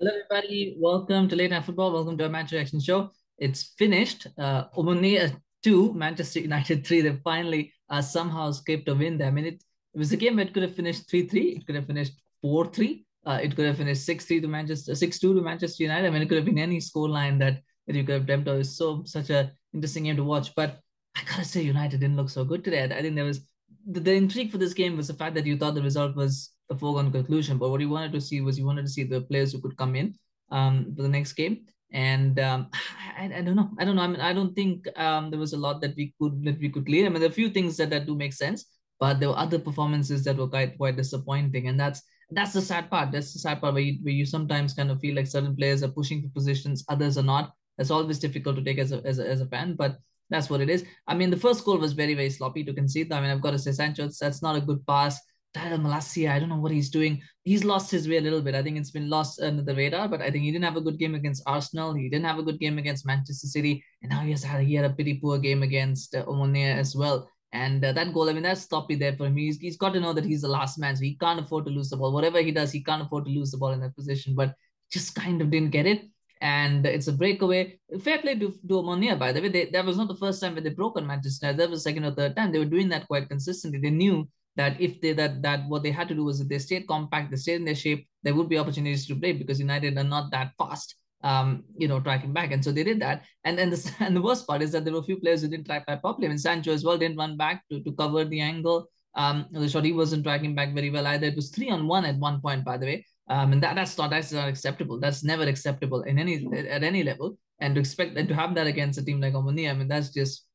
Hello, everybody. Welcome to Late Night Football. Welcome to our match reaction show. It's finished. Uh, Omonia 2, Manchester United 3. They finally uh, somehow escaped a win there. I mean, it, it was a game that could have finished 3 3. It could have finished 4 3. Uh, it could have finished 6 3 to Manchester, 6 2 to Manchester United. I mean, it could have been any scoreline that, that you could have dreamt of. It's so such a interesting game to watch. But I gotta say, United didn't look so good today. I think there was the, the intrigue for this game was the fact that you thought the result was a foregone conclusion. But what he wanted to see was he wanted to see the players who could come in um, for the next game. And um, I, I don't know. I don't know. I mean, I don't think um, there was a lot that we could that we could clear. I mean, there are a few things that, that do make sense, but there were other performances that were quite quite disappointing. And that's that's the sad part. That's the sad part where you, where you sometimes kind of feel like certain players are pushing for positions, others are not. That's always difficult to take as a, as a, as a fan, but that's what it is. I mean, the first goal was very, very sloppy to concede. I mean, I've got to say, Sancho, that's not a good pass. Tyrell Malacia, I don't know what he's doing. He's lost his way a little bit. I think it's been lost under the radar, but I think he didn't have a good game against Arsenal. He didn't have a good game against Manchester City. And now he has had, he had a pretty poor game against uh, Omonia as well. And uh, that goal, I mean, that's sloppy there for him. He's, he's got to know that he's the last man, so he can't afford to lose the ball. Whatever he does, he can't afford to lose the ball in that position, but just kind of didn't get it and it's a breakaway. Fair play to, to Omonia, by the way. They, that was not the first time when they broke on Manchester United. That was second or third time. They were doing that quite consistently. They knew that if they that that what they had to do was if they stayed compact, they stayed in their shape, there would be opportunities to play because United are not that fast. Um, you know, tracking back, and so they did that. And then the and the worst part is that there were a few players who didn't track back properly. I mean, Sancho as well didn't run back to, to cover the angle. Um, the shot he wasn't tracking back very well either. It was three on one at one point, by the way. Um, and that, that's not that's not acceptable. That's never acceptable in any at any level. And to expect and to have that against a team like Omonia, I mean, that's just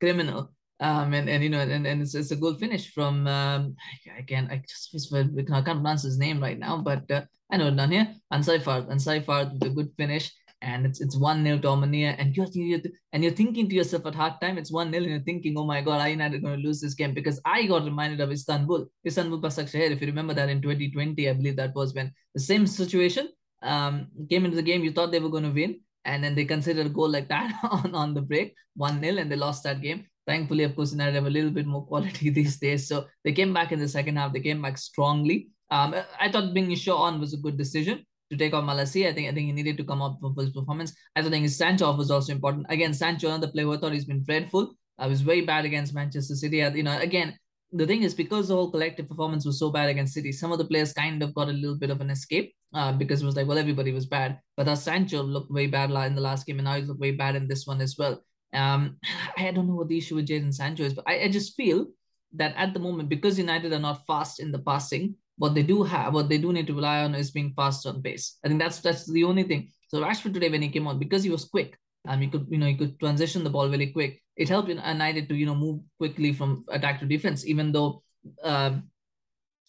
criminal. Um, and, and you know, and, and it's, it's a good finish from um, I can't I just I can't pronounce his name right now, but uh, I know it here. Ansarifard, Ansari Farhat with a good finish and it's it's one nil to Omonia, and you're, you're and you're thinking to yourself at half time it's one nil, and you're thinking, oh my god, are United going to lose this game? Because I got reminded of Istanbul, Istanbul Başakşehir. If you remember that in 2020, I believe that was when the same situation um came into the game. You thought they were going to win, and then they considered a goal like that on on the break, one nil, and they lost that game. Thankfully, of course, United have a little bit more quality these days, so they came back in the second half. They came back strongly. Um, I thought bringing Shaw on was a good decision to take on Malacia. I think I think he needed to come up for his performance. I don't think his Sancho was also important. Again, Sancho, another player who I thought he's been dreadful. I was very bad against Manchester City. You know, again, the thing is because the whole collective performance was so bad against City, some of the players kind of got a little bit of an escape uh, because it was like, well, everybody was bad. But our Sancho looked very bad in the last game, and now he looked very bad in this one as well. Um, I don't know what the issue with Jadon Sancho is, but I, I just feel that at the moment, because United are not fast in the passing, what they do have, what they do need to rely on is being fast on pace. I think that's that's the only thing. So Rashford today, when he came on, because he was quick, um, he could you know he could transition the ball very quick. It helped United to you know move quickly from attack to defense, even though. Um,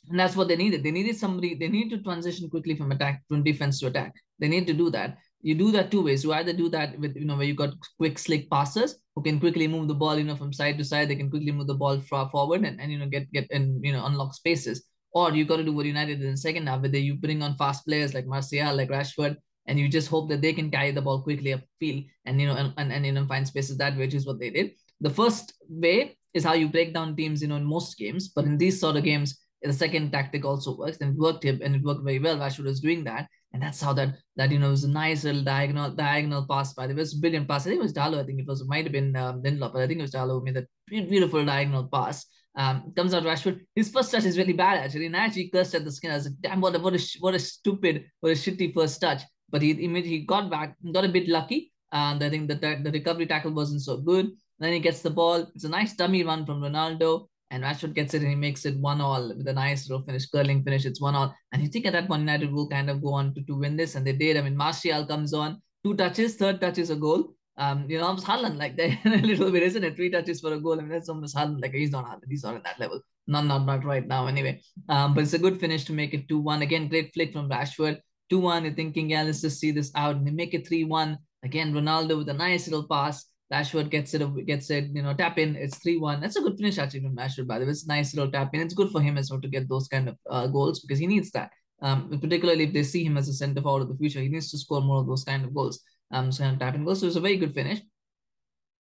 and that's what they needed. They needed somebody. They need to transition quickly from attack from defense to attack. They need to do that. You do that two ways. You either do that with you know where you got quick slick passers who can quickly move the ball you know from side to side. They can quickly move the ball forward and, and you know get get and you know unlock spaces or you got to do what United did in the second half, where they, you bring on fast players like Martial, like Rashford, and you just hope that they can carry the ball quickly upfield and you know and, and, and you know find spaces that way, which is what they did. The first way is how you break down teams, you know, in most games, but in these sort of games, the second tactic also works and it worked him and it worked very well. Rashford was doing that. And that's how that that you know was a nice little diagonal diagonal pass by There was a brilliant pass. I think it was Dalot. I think it was it might have been um, Lindelof, but I think it was Dalot who made that beautiful diagonal pass. Um, comes out Rashford. His first touch is really bad actually. And I actually cursed at the skin. I was like, damn, what a what a what a stupid, what a shitty first touch. But he immediately got back, got a bit lucky. And I think that the, the recovery tackle wasn't so good. Then he gets the ball. It's a nice dummy run from Ronaldo. And Rashford gets it and he makes it one all with a nice little finish, curling finish. It's one all. And you think at that point United will kind of go on to, to win this. And they did. I mean, Martial comes on, two touches, third touch is a goal. Um, you know, almost Haaland like that a little bit, isn't it? Three touches for a goal. I mean, that's almost Haaland. Like he's not Haaland. He's not at that level. Not, not, not right now. Anyway, um, but it's a good finish to make it two one. Again, great flick from Rashford. Two one. You're thinking, yeah, let's just see this out, and they make it three one. Again, Ronaldo with a nice little pass. Rashford gets it, gets it, you know, tap in. It's 3 1. That's a good finish actually from Rashford, by the way. It's nice little tap in. It's good for him as well to get those kind of uh, goals because he needs that. Um, particularly if they see him as a centre forward of the future, he needs to score more of those kind of goals. Um, so kind of tap in goals. So it's a very good finish.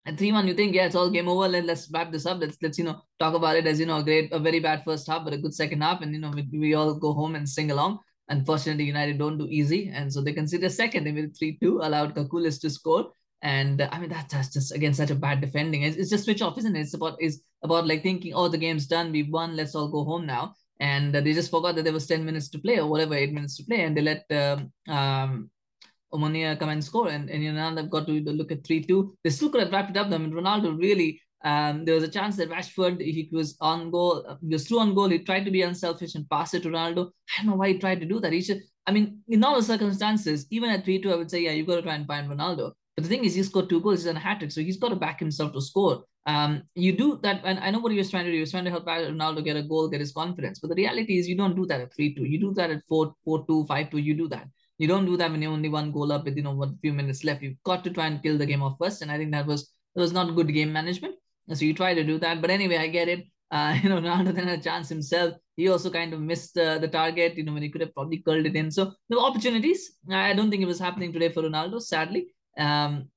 And 3 1, you think, yeah, it's all game over. Let, let's wrap this up. Let's, let's, you know, talk about it as, you know, a great, a very bad first half, but a good second half. And, you know, we, we all go home and sing along. Unfortunately, United don't do easy, and so they conceded a second. They made three two, allowed Kakoullis to score. And uh, I mean that, that's just again such a bad defending. It's, it's just switch off, isn't it? It's about is about like thinking, oh, the game's done, we've won, let's all go home now. And uh, they just forgot that there was ten minutes to play or whatever, eight minutes to play, and they let um, um Omonia come and score. And, and you know, now they've got to look at 3 2. They still could have wrapped it up. I mean, Ronaldo really, um, there was a chance that Rashford, he was on goal, he was through on goal. He tried to be unselfish and pass it to Ronaldo. I don't know why he tried to do that. He should, I mean, in all the circumstances, even at 3 2, I would say, yeah, you've got to try and find Ronaldo. But the thing is, he scored two goals, he's on a hat trick, so he's got to back himself to score. Um, you do that, and I know what he was trying to do. He was trying to help Ronaldo get a goal, get his confidence. But the reality is, you don't do that at 3 2. You do that at 4 4 2, 5 2. You do that. You don't do that when you're only one goal up with you know one few minutes left. You've got to try and kill the game off first, and I think that was that was not good game management. So you try to do that, but anyway, I get it. Uh, you know, Ronaldo then had a chance himself. He also kind of missed uh, the target, you know, when he could have probably curled it in. So the opportunities. I don't think it was happening today for Ronaldo, sadly. Um,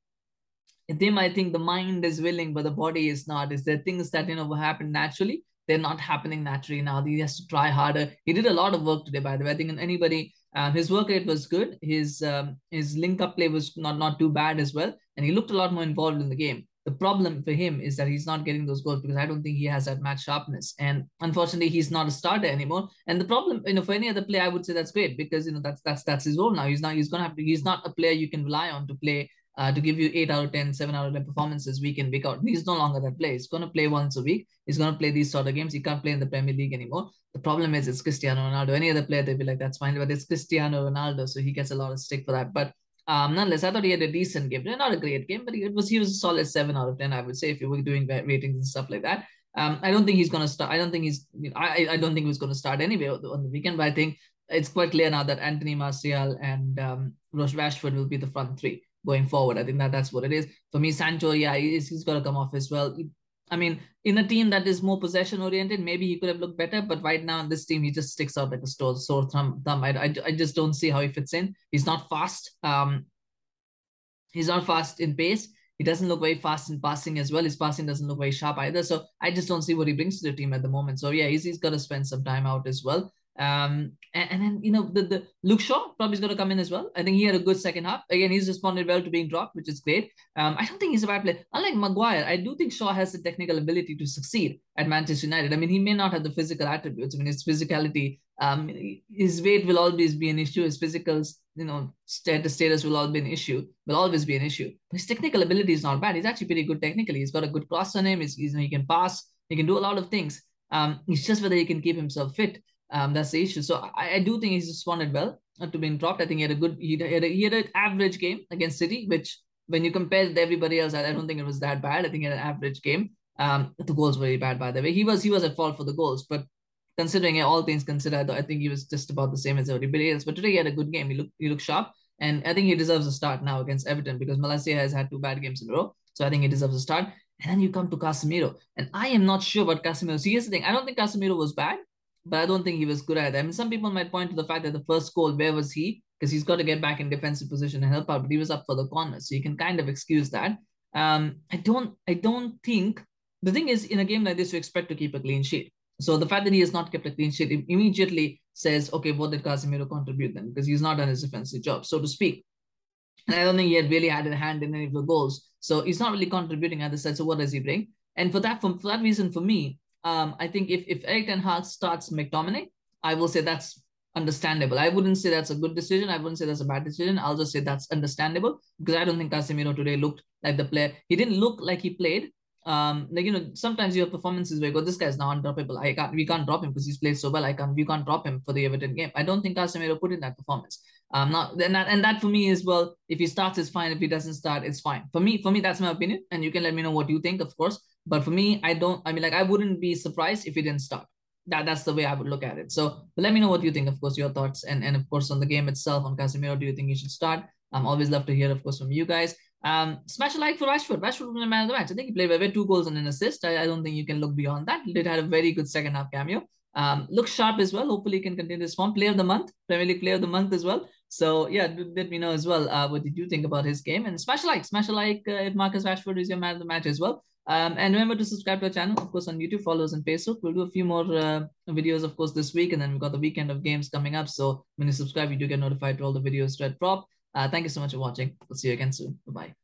him, I think the mind is willing, but the body is not. Is there things that you know happen naturally? They're not happening naturally now. He has to try harder. He did a lot of work today, by the way. I think anybody um, his work rate was good. His um, his link up play was not not too bad as well, and he looked a lot more involved in the game. The problem for him is that he's not getting those goals because I don't think he has that match sharpness, and unfortunately, he's not a starter anymore. And the problem, you know, for any other player, I would say that's great because you know that's that's that's his role now. He's not he's gonna have to. He's not a player you can rely on to play uh, to give you 8 out of 10, 7 out of 10 performances week in, week out. He's no longer that player. He's going to play once a week. He's going to play these sort of games. He can't play in the Premier League anymore. The problem is it's Cristiano Ronaldo. Any other player, they'd be like, that's fine, but it's Cristiano Ronaldo, so he gets a lot of stick for that. But um, nonetheless, I thought he had a decent game. Not a great game, but it was he was a solid 7 out of 10, I would say, if you were doing ratings and stuff like that. Um, I don't think he's to start. I don't think he's, you know, I, I don't think he was to start anyway on the weekend, but I think it's quite clear now that Anthony Martial and um, Rashford will be the front three going forward. I think that that's what it is. For me, Sancho, yeah, he's, he's got to come off as well. I mean, in a team that is more possession oriented, maybe he could have looked better. But right now in this team, he just sticks out like a sore, sore thumb. thumb. I, I, I just don't see how he fits in. He's not fast. Um, he's not fast in pace. He doesn't look very fast in passing as well. His passing doesn't look very sharp either. So I just don't see what he brings to the team at the moment. So yeah, he's, he's got to spend some time out as well. Um, and, and, then you know the, the Luke Shaw probably is going to come in as well. I think he had a good second half. Again, he's responded well to being dropped, which is great. Um, I don't think he's a bad player. Unlike Maguire, I do think Shaw has the technical ability to succeed at Manchester United. I mean, he may not have the physical attributes. I mean, his physicality, um, his weight will always be an issue. His physical, you know, status status will always be an issue. Will always be an issue. But his technical ability is not bad. He's actually pretty good technically. He's got a good cross on him. He's, he's he can pass. He can do a lot of things. Um, it's just whether he can keep himself fit. Um, that's the issue. So I, I do think he's responded well to being dropped. I think he had a good, he had, a, he had an average game against City, which when you compare it with everybody else, I, I don't think it was that bad. I think he had an average game. Um, the goals were very bad, by the way. He was he was at fault for the goals, but considering all things considered, I think he was just about the same as everybody else. But today he had a good game. He looked he looked sharp, and I think he deserves a start now against Everton because Malacia has had two bad games in a row. So I think he deserves a start. And then you come to Casemiro, and I am not sure about Casemiro. So here's the thing: I don't think Casemiro was bad but I don't think he was good at it. I mean, some people might point to the fact that the first goal, where was he? Because he's got to get back in defensive position and help out, but he was up for the corner, so you can kind of excuse that. Um, I don't, I don't think the thing is in a game like this, you expect to keep a clean sheet. So the fact that he has not kept a clean sheet immediately says, okay, what did Casemiro contribute then? Because he's not done his defensive job, so to speak. And I don't think he had really had a hand in any of the goals. So he's not really contributing at the side. So what does he bring? And for that, for, for that reason, for me, um, I think if, if Erik Ten Hag starts McTominay, I will say that's understandable. I wouldn't say that's a good decision. I wouldn't say that's a bad decision. I'll just say that's understandable because I don't think Casemiro today looked like the player. He didn't look like he played. Um, like you know, sometimes you have performances where you go, this guy's now undroppable. I can't, we can't drop him because he's played so well. I can't, we can't drop him for the Everton game. I don't think Casemiro put in that performance. Um, not and that and that for me is well, if he starts, it's fine. If he doesn't start, it's fine. For me, for me, that's my opinion, and you can let me know what you think, of course. But for me, I don't, I mean, like, I wouldn't be surprised if he didn't start. That, that's the way I would look at it. So let me know what you think, of course, your thoughts. And, and of course, on the game itself, on Casemiro, do you think he should start? I'm always love to hear, of course, from you guys. Um, smash a like for Rashford. Rashford was the man of the match. I think he played well. two goals and an assist. I, I, don't think you can look beyond that. Did had a very good second half cameo. Um, looks sharp as well. Hopefully, he can continue this form. Player of the month, Premier League Player of the month as well. So yeah, let me know as well. Uh, what did you think about his game? And smash a like, smash a like uh, if Marcus Rashford is your man of the match as well. Um, and remember to subscribe to our channel, of course, on YouTube, follow us on Facebook. We'll do a few more uh, videos, of course, this week, and then we've got the weekend of games coming up. So when you subscribe, you do get notified to all the videos Red Prop. Uh, thank you so much for watching. We'll see you again soon. Bye bye.